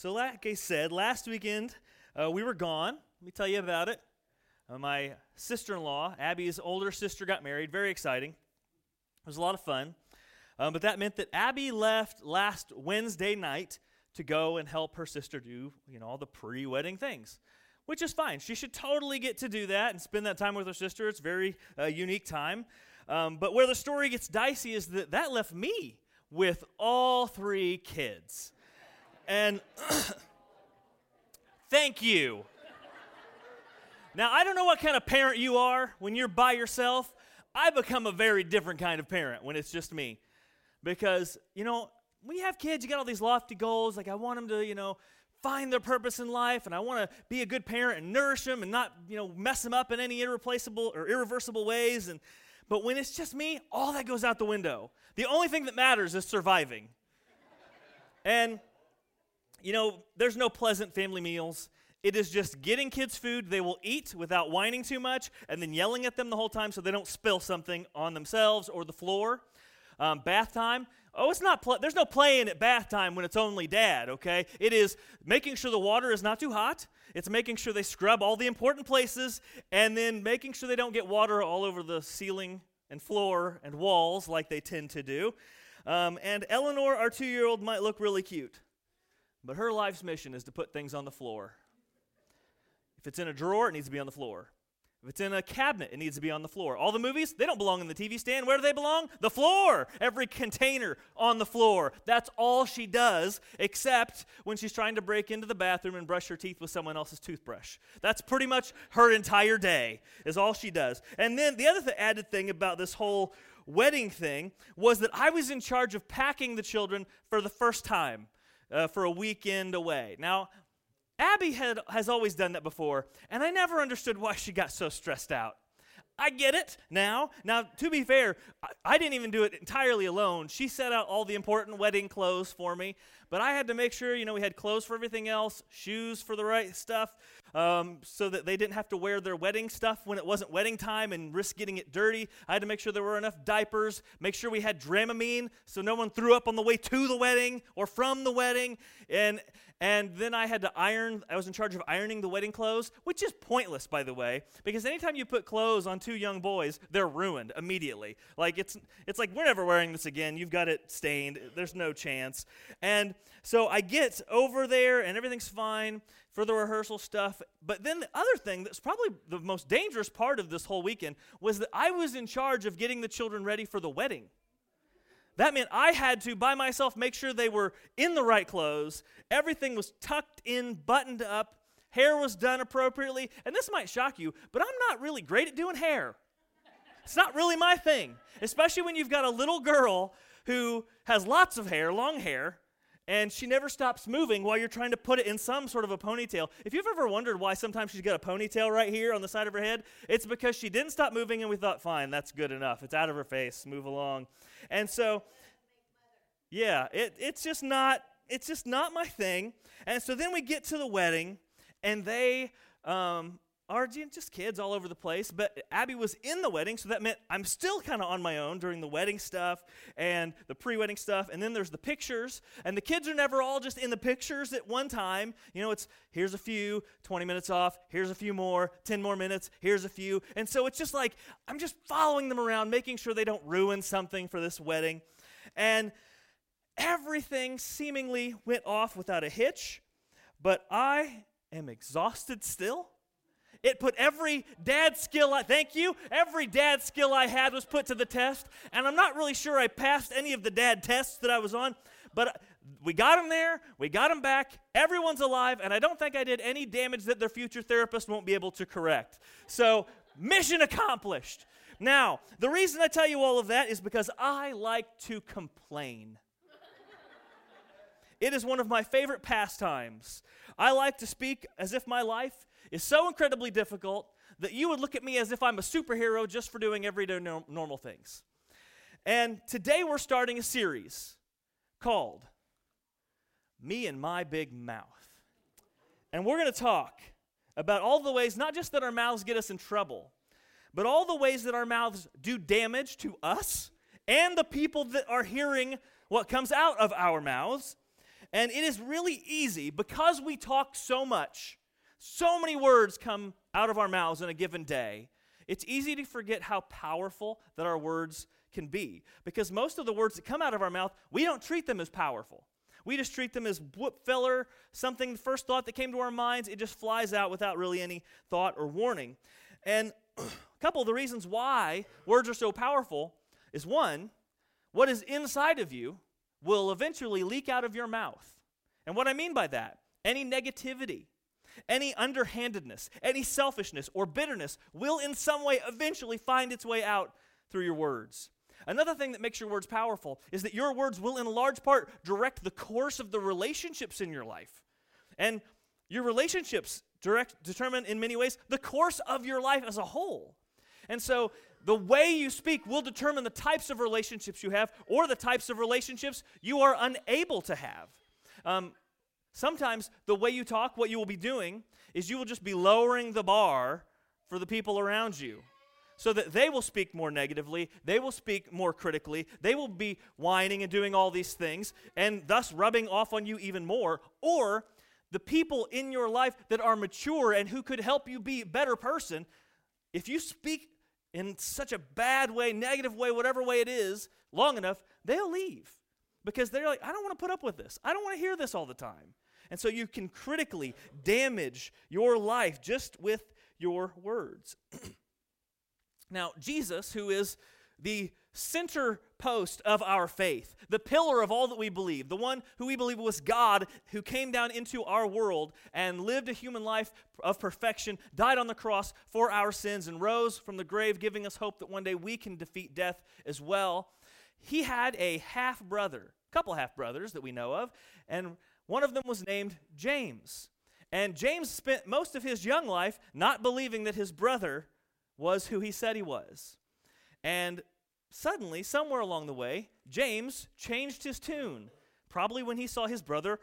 So, like I said, last weekend uh, we were gone. Let me tell you about it. Uh, my sister in law, Abby's older sister, got married. Very exciting. It was a lot of fun. Um, but that meant that Abby left last Wednesday night to go and help her sister do, you know, all the pre-wedding things, which is fine. She should totally get to do that and spend that time with her sister. It's very uh, unique time. Um, but where the story gets dicey is that that left me with all three kids. And thank you. Now, I don't know what kind of parent you are when you're by yourself. I become a very different kind of parent when it's just me. Because, you know, when you have kids, you got all these lofty goals. Like, I want them to, you know, find their purpose in life, and I want to be a good parent and nourish them and not, you know, mess them up in any irreplaceable or irreversible ways. And but when it's just me, all that goes out the window. The only thing that matters is surviving. and, you know, there's no pleasant family meals. It is just getting kids food they will eat without whining too much and then yelling at them the whole time so they don't spill something on themselves or the floor. Um, bath time. Oh, it's not. Pl- there's no playing at bath time when it's only dad. Okay, it is making sure the water is not too hot. It's making sure they scrub all the important places, and then making sure they don't get water all over the ceiling and floor and walls like they tend to do. Um, and Eleanor, our two-year-old, might look really cute, but her life's mission is to put things on the floor. If it's in a drawer, it needs to be on the floor. If it's in a cabinet, it needs to be on the floor. All the movies, they don't belong in the TV stand. Where do they belong? The floor. Every container on the floor. That's all she does, except when she's trying to break into the bathroom and brush her teeth with someone else's toothbrush. That's pretty much her entire day, is all she does. And then the other th- added thing about this whole wedding thing was that I was in charge of packing the children for the first time. Uh, for a weekend away. Now, Abby had, has always done that before, and I never understood why she got so stressed out. I get it now. Now, to be fair, I, I, didn't even do it entirely alone. She set out all the important wedding clothes for me, but I had to make sure, you know, we had clothes for everything else, shoes for the right stuff, um, so that they didn't have to wear their wedding stuff when it wasn't wedding time and risk getting it dirty. I had to make sure there were enough diapers, make sure we had Dramamine so no one threw up on the way to the wedding or from the wedding, and and then I had to iron, I was in charge of ironing the wedding clothes, which is pointless, by the way, because anytime you put clothes on two young boys, they're ruined immediately. Like, it's, it's like, we're never wearing this again. You've got it stained. There's no chance. And so I get over there, and everything's fine for the rehearsal stuff. But then the other thing that's probably the most dangerous part of this whole weekend was that I was in charge of getting the children ready for the wedding. That meant I had to, by myself, make sure they were in the right clothes. Everything was tucked in, buttoned up. Hair was done appropriately. And this might shock you, but I'm not really great at doing hair. It's not really my thing, especially when you've got a little girl who has lots of hair, long hair, and she never stops moving while you're trying to put it in some sort of a ponytail. If you've ever wondered why sometimes she's got a ponytail right here on the side of her head, it's because she didn't stop moving and we thought, fine, that's good enough. It's out of her face, move along. And so, yeah, it, it's just not it's just not my thing. And so then we get to the wedding, and they um, are just kids all over the place. But Abby was in the wedding, so that meant I'm still kind of on my own during the wedding stuff and the pre wedding stuff. And then there's the pictures, and the kids are never all just in the pictures at one time. You know, it's here's a few, 20 minutes off, here's a few more, 10 more minutes, here's a few. And so it's just like I'm just following them around, making sure they don't ruin something for this wedding. And everything seemingly went off without a hitch, but I am exhausted still. It put every dad skill I thank you, every dad skill I had was put to the test, and I'm not really sure I passed any of the dad tests that I was on, but we got them there, we got them back, everyone's alive, and I don't think I did any damage that their future therapist won't be able to correct. So, mission accomplished. Now, the reason I tell you all of that is because I like to complain. It is one of my favorite pastimes. I like to speak as if my life is so incredibly difficult that you would look at me as if I'm a superhero just for doing everyday no- normal things. And today we're starting a series called Me and My Big Mouth. And we're going to talk about all the ways, not just that our mouths get us in trouble, but all the ways that our mouths do damage to us and the people that are hearing what comes out of our mouths And it is really easy because we talk so much, so many words come out of our mouths in a given day. It's easy to forget how powerful that our words can be because most of the words that come out of our mouth, we don't treat them as powerful. We just treat them as whoop filler, something, the first thought that came to our minds, it just flies out without really any thought or warning. And a couple of the reasons why words are so powerful is one, what is inside of you will eventually leak out of your mouth. And what I mean by that, any negativity, any underhandedness, any selfishness or bitterness will in some way eventually find its way out through your words. Another thing that makes your words powerful is that your words will, in large part, direct the course of the relationships in your life. And your relationships direct, determine, in many ways, the course of your life as a whole. And so, the way you speak will determine the types of relationships you have or the types of relationships you are unable to have. Um, sometimes, the way you talk, what you will be doing, is you will just be lowering the bar for the people around you so that they will speak more negatively, they will speak more critically, they will be whining and doing all these things, and thus rubbing off on you even more. Or the people in your life that are mature and who could help you be a better person, if you speak in such a bad way, negative way, whatever way it is, long enough, they'll leave because they're like, I don't want to put up with this. I don't want to hear this all the time. And so you can critically damage your life just with your words. Now, Jesus, who is the center post of our faith, the pillar of all that we believe, the one who we believe was God who came down into our world and lived a human life of perfection, died on the cross for our sins, and rose from the grave, giving us hope that one day we can defeat death as well. He had a half brother, a couple half brothers that we know of, and one of them was named James. And James spent most of his young life not believing that his brother was who he said he was. And suddenly, somewhere along the way, James changed his tune, probably when he saw his brother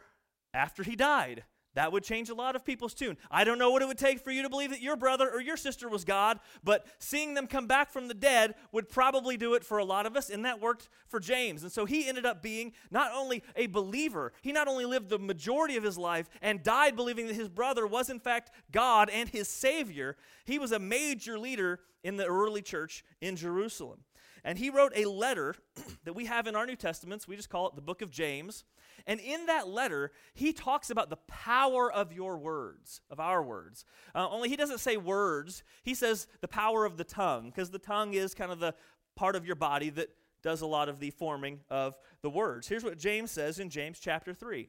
after he died. That would change a lot of people's tune. I don't know what it would take for you to believe that your brother or your sister was God, but seeing them come back from the dead would probably do it for a lot of us, and that worked for James. And so he ended up being not only a believer, he not only lived the majority of his life and died believing that his brother was in fact God and his Savior, he was a major leader in the early church in Jerusalem. And he wrote a letter that we have in our New Testaments. We just call it the book of James. And in that letter, he talks about the power of your words, of our words. Uh, only he doesn't say words, he says the power of the tongue, because the tongue is kind of the part of your body that does a lot of the forming of the words. Here's what James says in James chapter 3.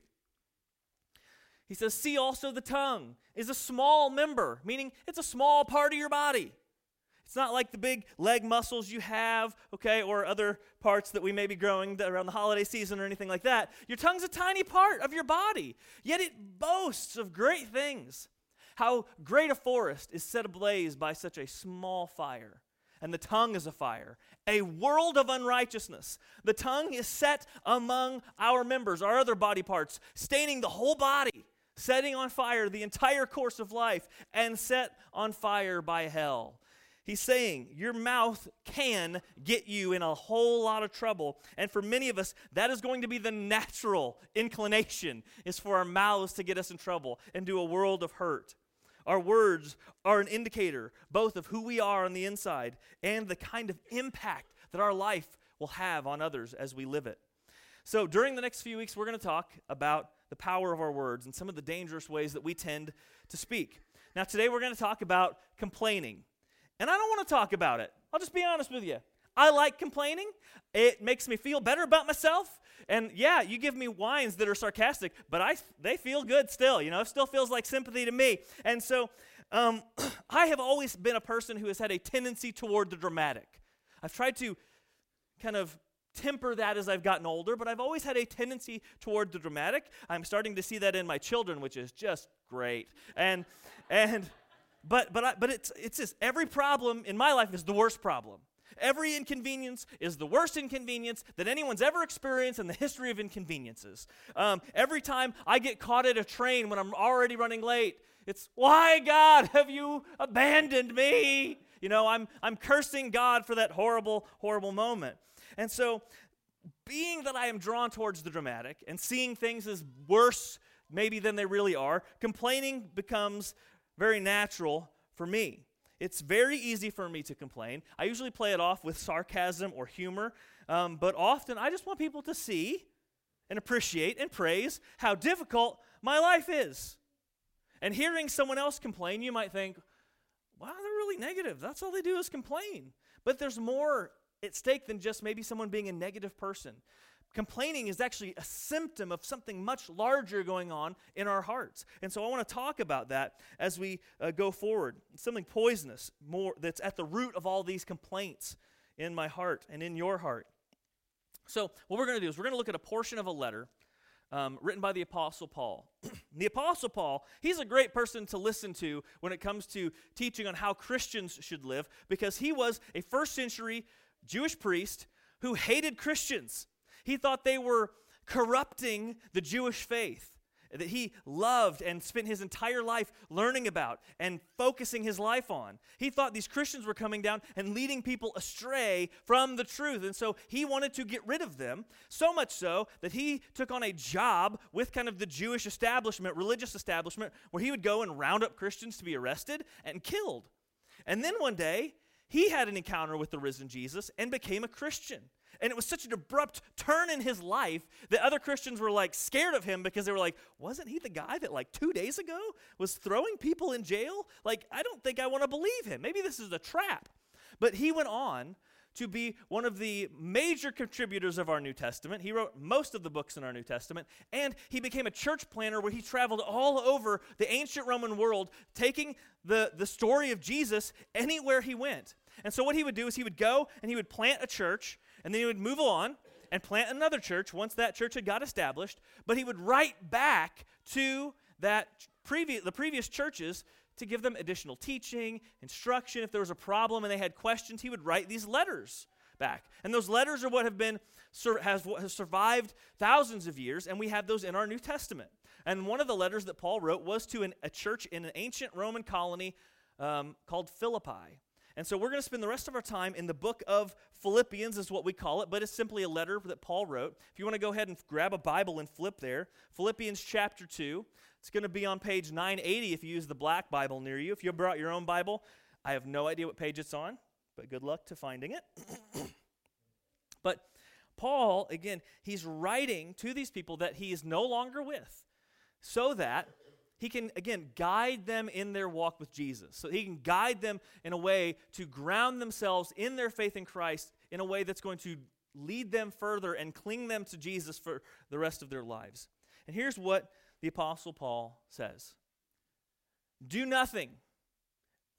He says, See also the tongue is a small member, meaning it's a small part of your body. It's not like the big leg muscles you have, okay, or other parts that we may be growing around the holiday season or anything like that. Your tongue's a tiny part of your body, yet it boasts of great things. How great a forest is set ablaze by such a small fire. And the tongue is a fire, a world of unrighteousness. The tongue is set among our members, our other body parts, staining the whole body, setting on fire the entire course of life, and set on fire by hell. He's saying your mouth can get you in a whole lot of trouble. And for many of us, that is going to be the natural inclination is for our mouths to get us in trouble and do a world of hurt. Our words are an indicator both of who we are on the inside and the kind of impact that our life will have on others as we live it. So, during the next few weeks, we're going to talk about the power of our words and some of the dangerous ways that we tend to speak. Now, today we're going to talk about complaining. And I don't want to talk about it. I'll just be honest with you. I like complaining. It makes me feel better about myself. And yeah, you give me whines that are sarcastic, but I they feel good still. You know, it still feels like sympathy to me. And so, um, I have always been a person who has had a tendency toward the dramatic. I've tried to kind of temper that as I've gotten older, but I've always had a tendency toward the dramatic. I'm starting to see that in my children, which is just great. And and but but I, but it's it's this every problem in my life is the worst problem. Every inconvenience is the worst inconvenience that anyone's ever experienced in the history of inconveniences. Um, every time I get caught at a train when I'm already running late, it's why God have you abandoned me? You know, I'm I'm cursing God for that horrible horrible moment. And so being that I am drawn towards the dramatic and seeing things as worse maybe than they really are, complaining becomes very natural for me. It's very easy for me to complain. I usually play it off with sarcasm or humor, um, but often I just want people to see and appreciate and praise how difficult my life is. And hearing someone else complain, you might think, wow, they're really negative. That's all they do is complain. But there's more at stake than just maybe someone being a negative person. Complaining is actually a symptom of something much larger going on in our hearts. And so I want to talk about that as we uh, go forward. It's something poisonous, more that's at the root of all these complaints in my heart and in your heart. So, what we're going to do is we're going to look at a portion of a letter um, written by the Apostle Paul. the Apostle Paul, he's a great person to listen to when it comes to teaching on how Christians should live because he was a first century Jewish priest who hated Christians. He thought they were corrupting the Jewish faith that he loved and spent his entire life learning about and focusing his life on. He thought these Christians were coming down and leading people astray from the truth. And so he wanted to get rid of them, so much so that he took on a job with kind of the Jewish establishment, religious establishment, where he would go and round up Christians to be arrested and killed. And then one day, he had an encounter with the risen Jesus and became a Christian. And it was such an abrupt turn in his life that other Christians were like scared of him because they were like, wasn't he the guy that like two days ago was throwing people in jail? Like, I don't think I want to believe him. Maybe this is a trap. But he went on to be one of the major contributors of our New Testament. He wrote most of the books in our New Testament, and he became a church planter where he traveled all over the ancient Roman world, taking the, the story of Jesus anywhere he went. And so, what he would do is he would go and he would plant a church, and then he would move on and plant another church once that church had got established. But he would write back to that previous, the previous churches to give them additional teaching, instruction. If there was a problem and they had questions, he would write these letters back. And those letters are what have been has, has survived thousands of years, and we have those in our New Testament. And one of the letters that Paul wrote was to an, a church in an ancient Roman colony um, called Philippi. And so we're going to spend the rest of our time in the book of Philippians, is what we call it, but it's simply a letter that Paul wrote. If you want to go ahead and grab a Bible and flip there, Philippians chapter 2. It's going to be on page 980 if you use the black Bible near you. If you brought your own Bible, I have no idea what page it's on, but good luck to finding it. but Paul, again, he's writing to these people that he is no longer with so that he can, again, guide them in their walk with Jesus. So he can guide them in a way to ground themselves in their faith in Christ in a way that's going to lead them further and cling them to Jesus for the rest of their lives. And here's what the Apostle Paul says Do nothing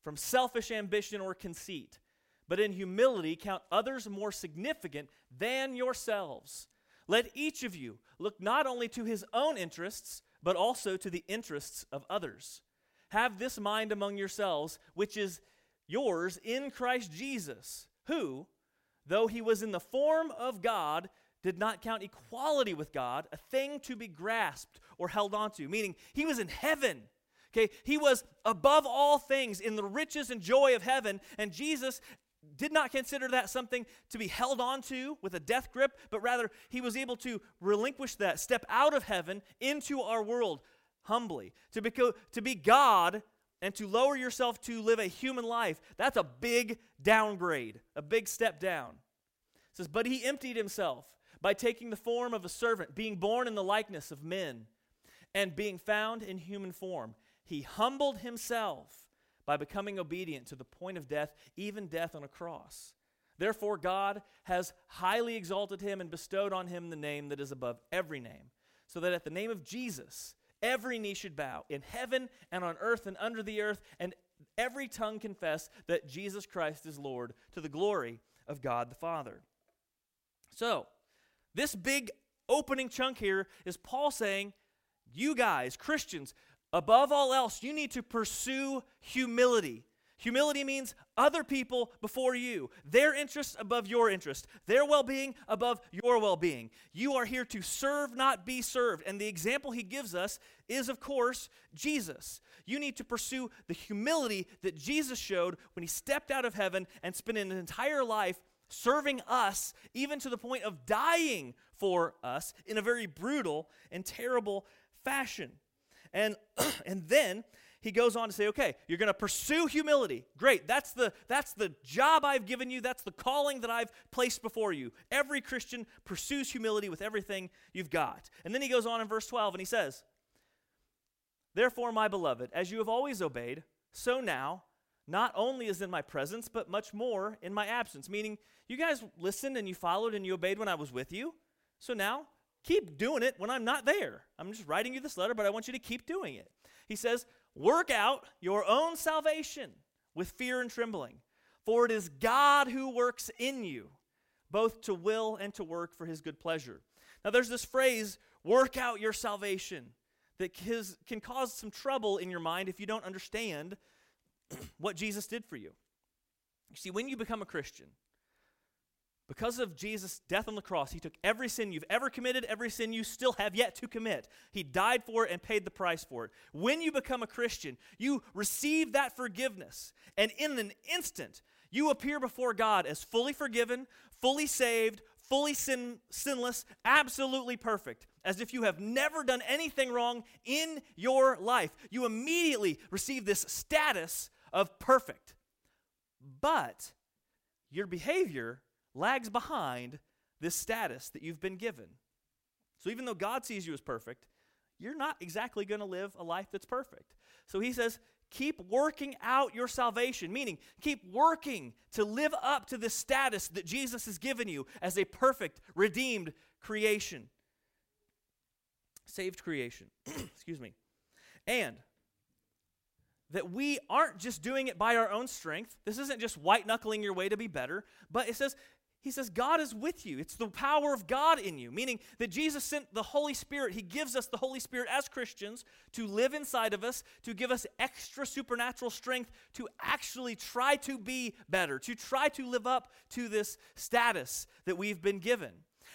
from selfish ambition or conceit, but in humility count others more significant than yourselves. Let each of you look not only to his own interests, but also to the interests of others. Have this mind among yourselves, which is yours in Christ Jesus, who, though he was in the form of God, did not count equality with God a thing to be grasped or held onto, meaning he was in heaven. Okay, he was above all things in the riches and joy of heaven, and Jesus did not consider that something to be held onto with a death grip, but rather he was able to relinquish that, step out of heaven into our world humbly. To be, to be God and to lower yourself to live a human life, that's a big downgrade, a big step down. It says, But he emptied himself by taking the form of a servant, being born in the likeness of men, and being found in human form. He humbled himself by becoming obedient to the point of death, even death on a cross. Therefore, God has highly exalted him and bestowed on him the name that is above every name, so that at the name of Jesus, every knee should bow in heaven and on earth and under the earth, and every tongue confess that Jesus Christ is Lord to the glory of God the Father. So, this big opening chunk here is Paul saying, You guys, Christians, Above all else, you need to pursue humility. Humility means other people before you, their interests above your interest, their well being above your well being. You are here to serve, not be served. And the example he gives us is, of course, Jesus. You need to pursue the humility that Jesus showed when he stepped out of heaven and spent an entire life serving us even to the point of dying for us in a very brutal and terrible fashion. And, and then he goes on to say, okay, you're going to pursue humility. Great. That's the, that's the job I've given you. That's the calling that I've placed before you. Every Christian pursues humility with everything you've got. And then he goes on in verse 12 and he says, Therefore, my beloved, as you have always obeyed, so now, not only is in my presence, but much more in my absence. Meaning, you guys listened and you followed and you obeyed when I was with you. So now, keep doing it when I'm not there. I'm just writing you this letter, but I want you to keep doing it. He says, Work out your own salvation with fear and trembling, for it is God who works in you, both to will and to work for his good pleasure. Now, there's this phrase, work out your salvation, that can cause some trouble in your mind if you don't understand what Jesus did for you. You see, when you become a Christian, because of Jesus' death on the cross, he took every sin you've ever committed, every sin you still have yet to commit. He died for it and paid the price for it. When you become a Christian, you receive that forgiveness, and in an instant, you appear before God as fully forgiven, fully saved, fully sin, sinless, absolutely perfect, as if you have never done anything wrong in your life. You immediately receive this status of perfect. But your behavior lags behind this status that you've been given. So even though God sees you as perfect, you're not exactly going to live a life that's perfect. So he says, keep working out your salvation, meaning keep working to live up to the status that Jesus has given you as a perfect, redeemed creation. Saved creation. Excuse me. And that we aren't just doing it by our own strength. This isn't just white knuckling your way to be better, but it says he says, God is with you. It's the power of God in you, meaning that Jesus sent the Holy Spirit. He gives us the Holy Spirit as Christians to live inside of us, to give us extra supernatural strength to actually try to be better, to try to live up to this status that we've been given.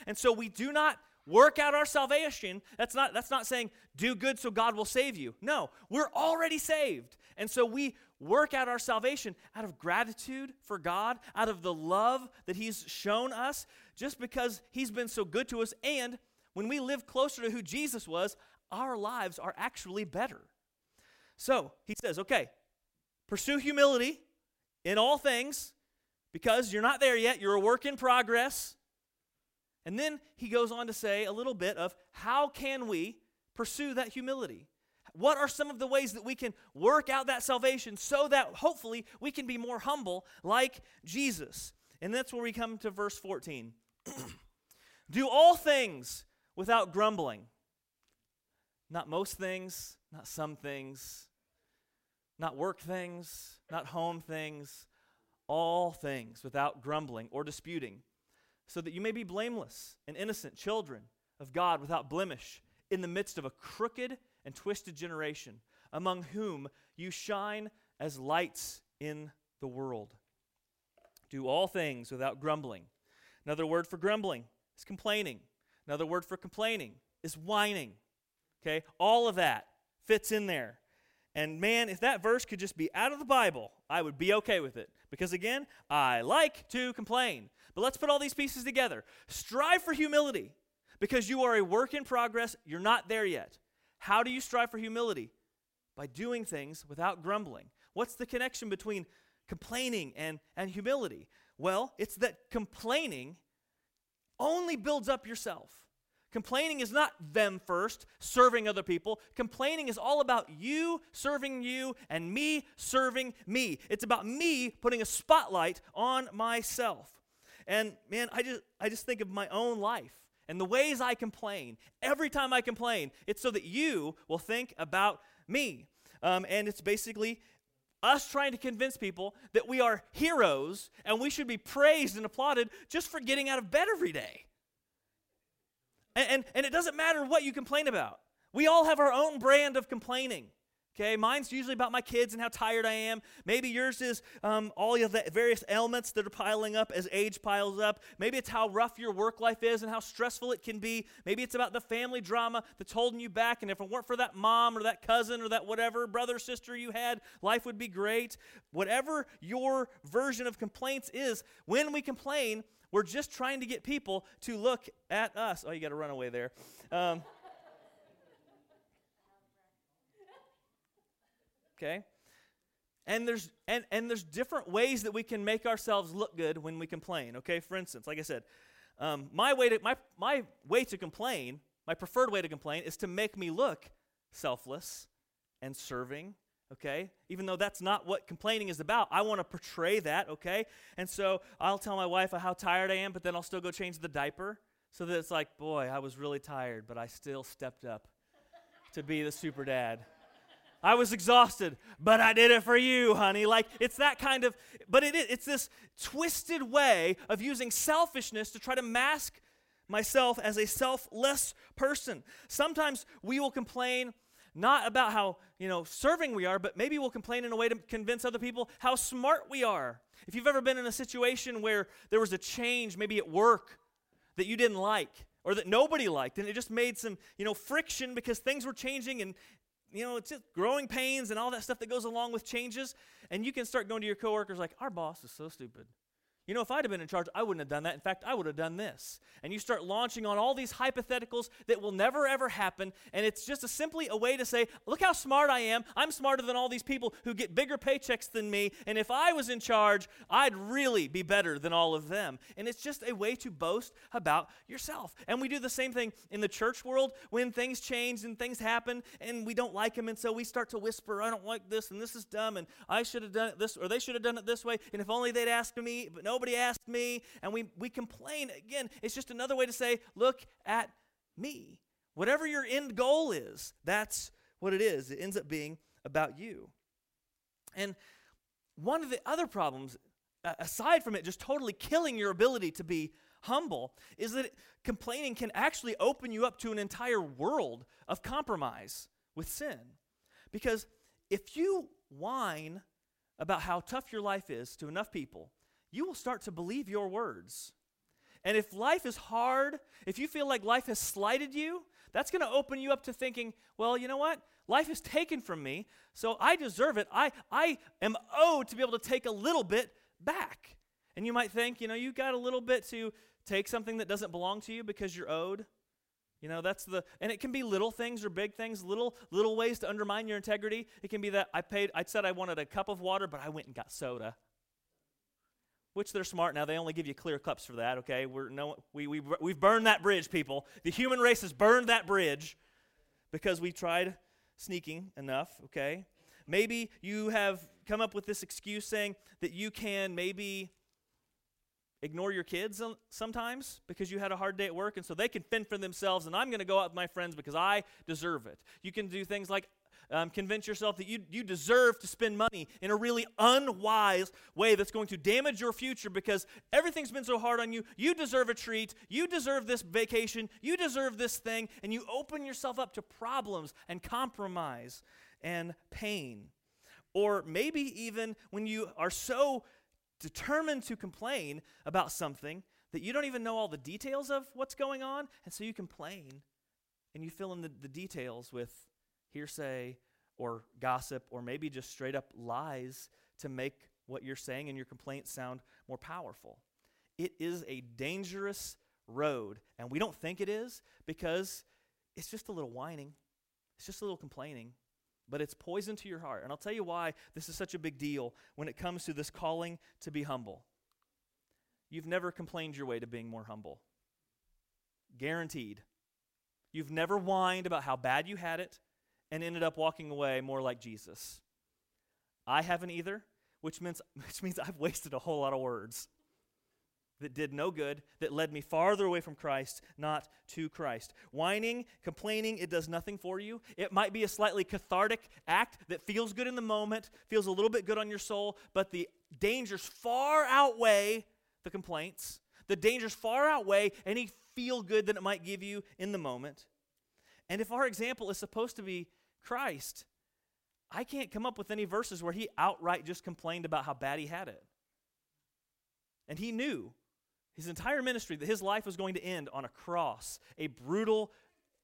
And so we do not work out our salvation. That's not, that's not saying do good so God will save you. No, we're already saved. And so we work out our salvation out of gratitude for God, out of the love that He's shown us, just because He's been so good to us. And when we live closer to who Jesus was, our lives are actually better. So he says, okay, pursue humility in all things because you're not there yet. You're a work in progress. And then he goes on to say a little bit of how can we pursue that humility? What are some of the ways that we can work out that salvation so that hopefully we can be more humble like Jesus? And that's where we come to verse 14. Do all things without grumbling. Not most things, not some things, not work things, not home things, all things without grumbling or disputing, so that you may be blameless and innocent children of God without blemish in the midst of a crooked and twisted generation, among whom you shine as lights in the world. Do all things without grumbling. Another word for grumbling is complaining. Another word for complaining is whining. Okay? All of that fits in there. And man, if that verse could just be out of the Bible, I would be okay with it. Because again, I like to complain. But let's put all these pieces together. Strive for humility because you are a work in progress. You're not there yet. How do you strive for humility? By doing things without grumbling. What's the connection between complaining and, and humility? Well, it's that complaining only builds up yourself. Complaining is not them first, serving other people. Complaining is all about you serving you and me serving me. It's about me putting a spotlight on myself. And man, I just I just think of my own life and the ways I complain, every time I complain, it's so that you will think about me. Um, and it's basically us trying to convince people that we are heroes and we should be praised and applauded just for getting out of bed every day. And, and, and it doesn't matter what you complain about. We all have our own brand of complaining. Okay, mine's usually about my kids and how tired I am. Maybe yours is um, all of the various ailments that are piling up as age piles up. Maybe it's how rough your work life is and how stressful it can be. Maybe it's about the family drama that's holding you back. And if it weren't for that mom or that cousin or that whatever brother sister you had, life would be great. Whatever your version of complaints is, when we complain, we're just trying to get people to look at us. Oh, you got to run away there. Um, okay? And there's and, and there's different ways that we can make ourselves look good when we complain. Okay, for instance, like I said, um, my way to my my way to complain, my preferred way to complain, is to make me look selfless and serving. Okay, even though that's not what complaining is about, I want to portray that. Okay, and so I'll tell my wife how tired I am, but then I'll still go change the diaper so that it's like, boy, I was really tired, but I still stepped up to be the super dad. I was exhausted, but I did it for you, honey. Like it's that kind of, but it, it's this twisted way of using selfishness to try to mask myself as a selfless person. Sometimes we will complain not about how, you know, serving we are, but maybe we'll complain in a way to convince other people how smart we are. If you've ever been in a situation where there was a change, maybe at work, that you didn't like, or that nobody liked, and it just made some, you know, friction because things were changing and you know, it's just growing pains and all that stuff that goes along with changes. And you can start going to your coworkers like, our boss is so stupid. You know, if I'd have been in charge, I wouldn't have done that. In fact, I would have done this. And you start launching on all these hypotheticals that will never ever happen. And it's just a simply a way to say, look how smart I am. I'm smarter than all these people who get bigger paychecks than me. And if I was in charge, I'd really be better than all of them. And it's just a way to boast about yourself. And we do the same thing in the church world when things change and things happen and we don't like them. And so we start to whisper, I don't like this and this is dumb and I should have done it this or they should have done it this way. And if only they'd asked me, but no Nobody asked me. And we, we complain. Again, it's just another way to say, look at me. Whatever your end goal is, that's what it is. It ends up being about you. And one of the other problems, aside from it just totally killing your ability to be humble, is that complaining can actually open you up to an entire world of compromise with sin. Because if you whine about how tough your life is to enough people, you will start to believe your words. And if life is hard, if you feel like life has slighted you, that's going to open you up to thinking, well, you know what? Life is taken from me, so I deserve it. I, I am owed to be able to take a little bit back. And you might think, you know, you got a little bit to take something that doesn't belong to you because you're owed. You know, that's the and it can be little things or big things, little little ways to undermine your integrity. It can be that I paid I said I wanted a cup of water, but I went and got soda which they're smart now. They only give you clear cups for that, okay? We're, no, we, we, we've burned that bridge, people. The human race has burned that bridge because we tried sneaking enough, okay? Maybe you have come up with this excuse saying that you can maybe ignore your kids sometimes because you had a hard day at work and so they can fend for themselves and I'm going to go out with my friends because I deserve it. You can do things like um, convince yourself that you, you deserve to spend money in a really unwise way that's going to damage your future because everything's been so hard on you. You deserve a treat. You deserve this vacation. You deserve this thing. And you open yourself up to problems and compromise and pain. Or maybe even when you are so determined to complain about something that you don't even know all the details of what's going on, and so you complain and you fill in the, the details with hearsay or gossip or maybe just straight up lies to make what you're saying and your complaints sound more powerful. It is a dangerous road, and we don't think it is because it's just a little whining, it's just a little complaining, but it's poison to your heart. And I'll tell you why this is such a big deal when it comes to this calling to be humble. You've never complained your way to being more humble. Guaranteed. You've never whined about how bad you had it and ended up walking away more like Jesus. I haven't either, which means, which means I've wasted a whole lot of words that did no good, that led me farther away from Christ, not to Christ. Whining, complaining, it does nothing for you. It might be a slightly cathartic act that feels good in the moment, feels a little bit good on your soul, but the dangers far outweigh the complaints. The dangers far outweigh any feel good that it might give you in the moment. And if our example is supposed to be Christ. I can't come up with any verses where he outright just complained about how bad he had it. And he knew his entire ministry that his life was going to end on a cross, a brutal,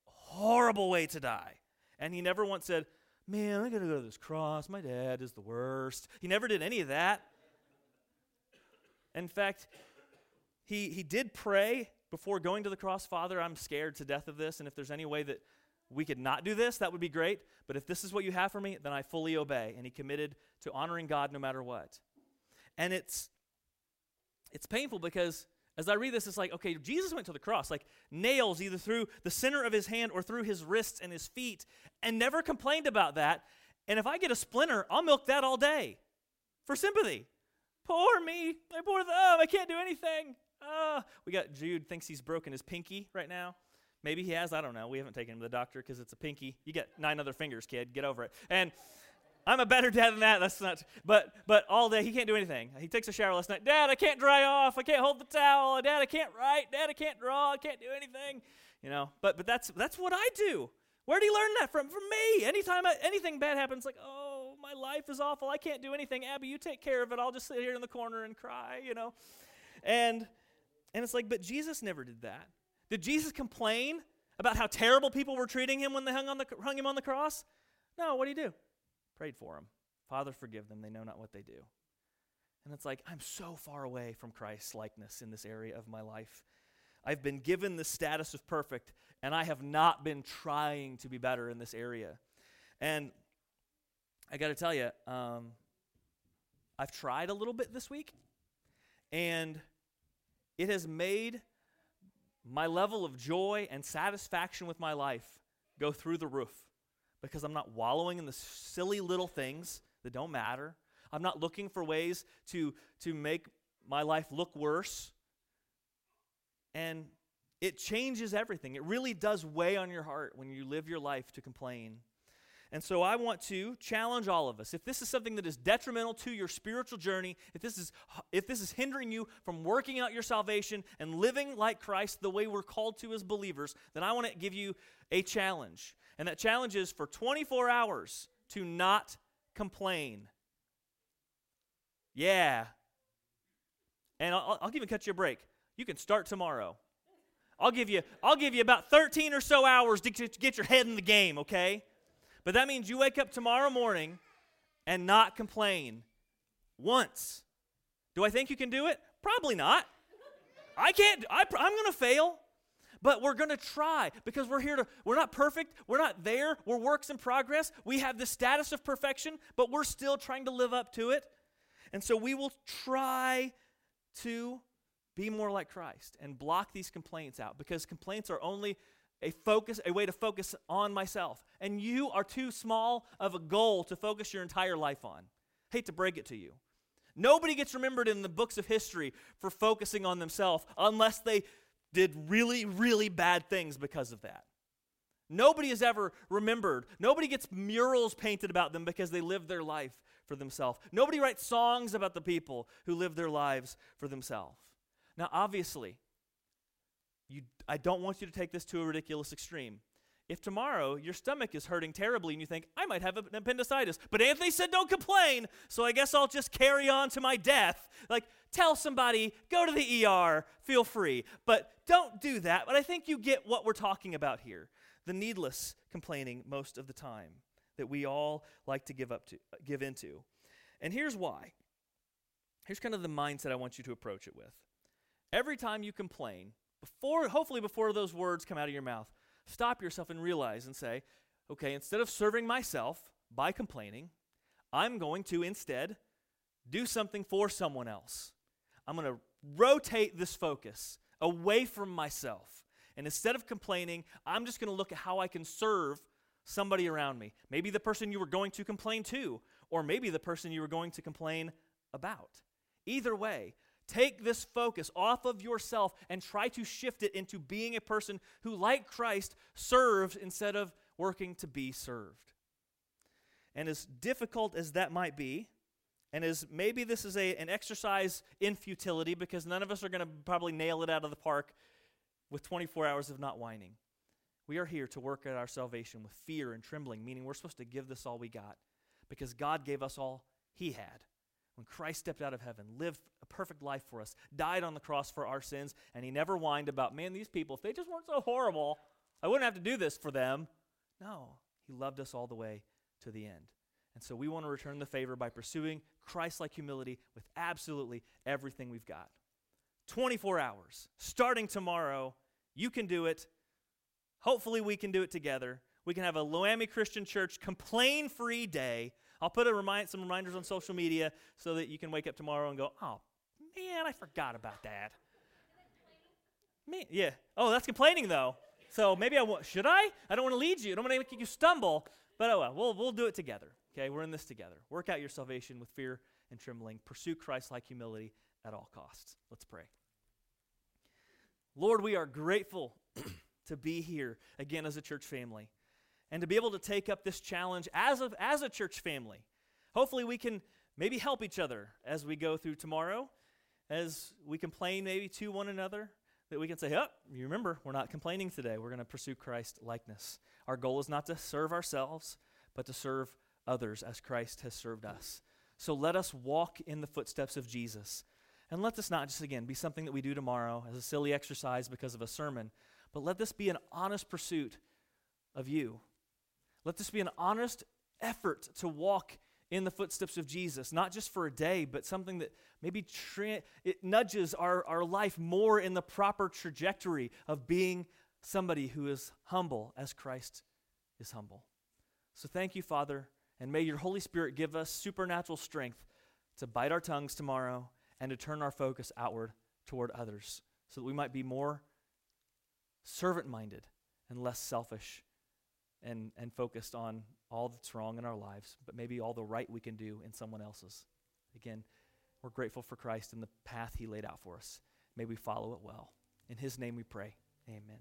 horrible way to die. And he never once said, Man, I gotta go to this cross. My dad is the worst. He never did any of that. In fact, he, he did pray before going to the cross Father, I'm scared to death of this, and if there's any way that we could not do this, that would be great. But if this is what you have for me, then I fully obey. And he committed to honoring God no matter what. And it's it's painful because as I read this, it's like, okay, Jesus went to the cross, like nails either through the center of his hand or through his wrists and his feet, and never complained about that. And if I get a splinter, I'll milk that all day for sympathy. Poor me, my poor thumb, I can't do anything. Ah, we got Jude thinks he's broken his pinky right now. Maybe he has. I don't know. We haven't taken him to the doctor because it's a pinky. You get nine other fingers, kid. Get over it. And I'm a better dad than that. That's not. But but all day he can't do anything. He takes a shower last night. Dad, I can't dry off. I can't hold the towel. Dad, I can't write. Dad, I can't draw. I can't do anything. You know. But but that's that's what I do. Where did he learn that from? From me. Anytime I, anything bad happens, like oh my life is awful. I can't do anything. Abby, you take care of it. I'll just sit here in the corner and cry. You know. And and it's like, but Jesus never did that. Did Jesus complain about how terrible people were treating him when they hung, on the, hung him on the cross? No, what did he do? Prayed for him. Father, forgive them. They know not what they do. And it's like, I'm so far away from Christ's likeness in this area of my life. I've been given the status of perfect, and I have not been trying to be better in this area. And I got to tell you, um, I've tried a little bit this week, and it has made my level of joy and satisfaction with my life go through the roof because I'm not wallowing in the silly little things that don't matter. I'm not looking for ways to, to make my life look worse. And it changes everything. It really does weigh on your heart when you live your life to complain. And so I want to challenge all of us. If this is something that is detrimental to your spiritual journey, if this is if this is hindering you from working out your salvation and living like Christ the way we're called to as believers, then I want to give you a challenge. And that challenge is for 24 hours to not complain. Yeah. And I'll, I'll even cut you a break. You can start tomorrow. I'll give you I'll give you about 13 or so hours to get your head in the game, okay? But that means you wake up tomorrow morning and not complain once. Do I think you can do it? Probably not. I can't, I, I'm going to fail. But we're going to try because we're here to, we're not perfect. We're not there. We're works in progress. We have the status of perfection, but we're still trying to live up to it. And so we will try to be more like Christ and block these complaints out because complaints are only a focus, a way to focus on myself. And you are too small of a goal to focus your entire life on. Hate to break it to you. Nobody gets remembered in the books of history for focusing on themselves unless they did really, really bad things because of that. Nobody is ever remembered. Nobody gets murals painted about them because they lived their life for themselves. Nobody writes songs about the people who live their lives for themselves. Now, obviously, you, I don't want you to take this to a ridiculous extreme. If tomorrow your stomach is hurting terribly and you think, I might have an appendicitis, but Anthony said don't complain, so I guess I'll just carry on to my death. Like, tell somebody, go to the ER, feel free. But don't do that. But I think you get what we're talking about here the needless complaining most of the time that we all like to give up to give into. And here's why. Here's kind of the mindset I want you to approach it with. Every time you complain, before hopefully before those words come out of your mouth, stop yourself and realize and say, okay, instead of serving myself by complaining, I'm going to instead do something for someone else. I'm going to rotate this focus away from myself. And instead of complaining, I'm just going to look at how I can serve somebody around me. Maybe the person you were going to complain to, or maybe the person you were going to complain about. Either way, Take this focus off of yourself and try to shift it into being a person who, like Christ, serves instead of working to be served. And as difficult as that might be, and as maybe this is a, an exercise in futility because none of us are going to probably nail it out of the park with 24 hours of not whining. We are here to work at our salvation with fear and trembling, meaning we're supposed to give this all we got. because God gave us all He had. When Christ stepped out of heaven, lived a perfect life for us, died on the cross for our sins, and He never whined about, man, these people, if they just weren't so horrible, I wouldn't have to do this for them. No, He loved us all the way to the end. And so we want to return the favor by pursuing Christ like humility with absolutely everything we've got. 24 hours, starting tomorrow. You can do it. Hopefully, we can do it together. We can have a Loami Christian Church complain free day. I'll put a remind, some reminders on social media so that you can wake up tomorrow and go, oh, man, I forgot about that. Me, yeah. Oh, that's complaining, though. So maybe I should I? I don't want to lead you. I don't want to make you stumble. But oh well, we'll, we'll do it together. Okay, we're in this together. Work out your salvation with fear and trembling. Pursue Christ like humility at all costs. Let's pray. Lord, we are grateful to be here again as a church family and to be able to take up this challenge as a, as a church family. Hopefully, we can maybe help each other as we go through tomorrow, as we complain maybe to one another, that we can say, oh, you remember, we're not complaining today. We're going to pursue Christ likeness. Our goal is not to serve ourselves, but to serve others as Christ has served us. So let us walk in the footsteps of Jesus. And let this not just, again, be something that we do tomorrow as a silly exercise because of a sermon, but let this be an honest pursuit of you. Let this be an honest effort to walk in the footsteps of Jesus, not just for a day, but something that maybe tra- it nudges our, our life more in the proper trajectory of being somebody who is humble as Christ is humble. So thank you, Father, and may your Holy Spirit give us supernatural strength to bite our tongues tomorrow and to turn our focus outward toward others so that we might be more servant minded and less selfish and, and focused on all that's wrong in our lives, but maybe all the right we can do in someone else's. Again, we're grateful for Christ and the path he laid out for us. May we follow it well. In his name we pray. Amen.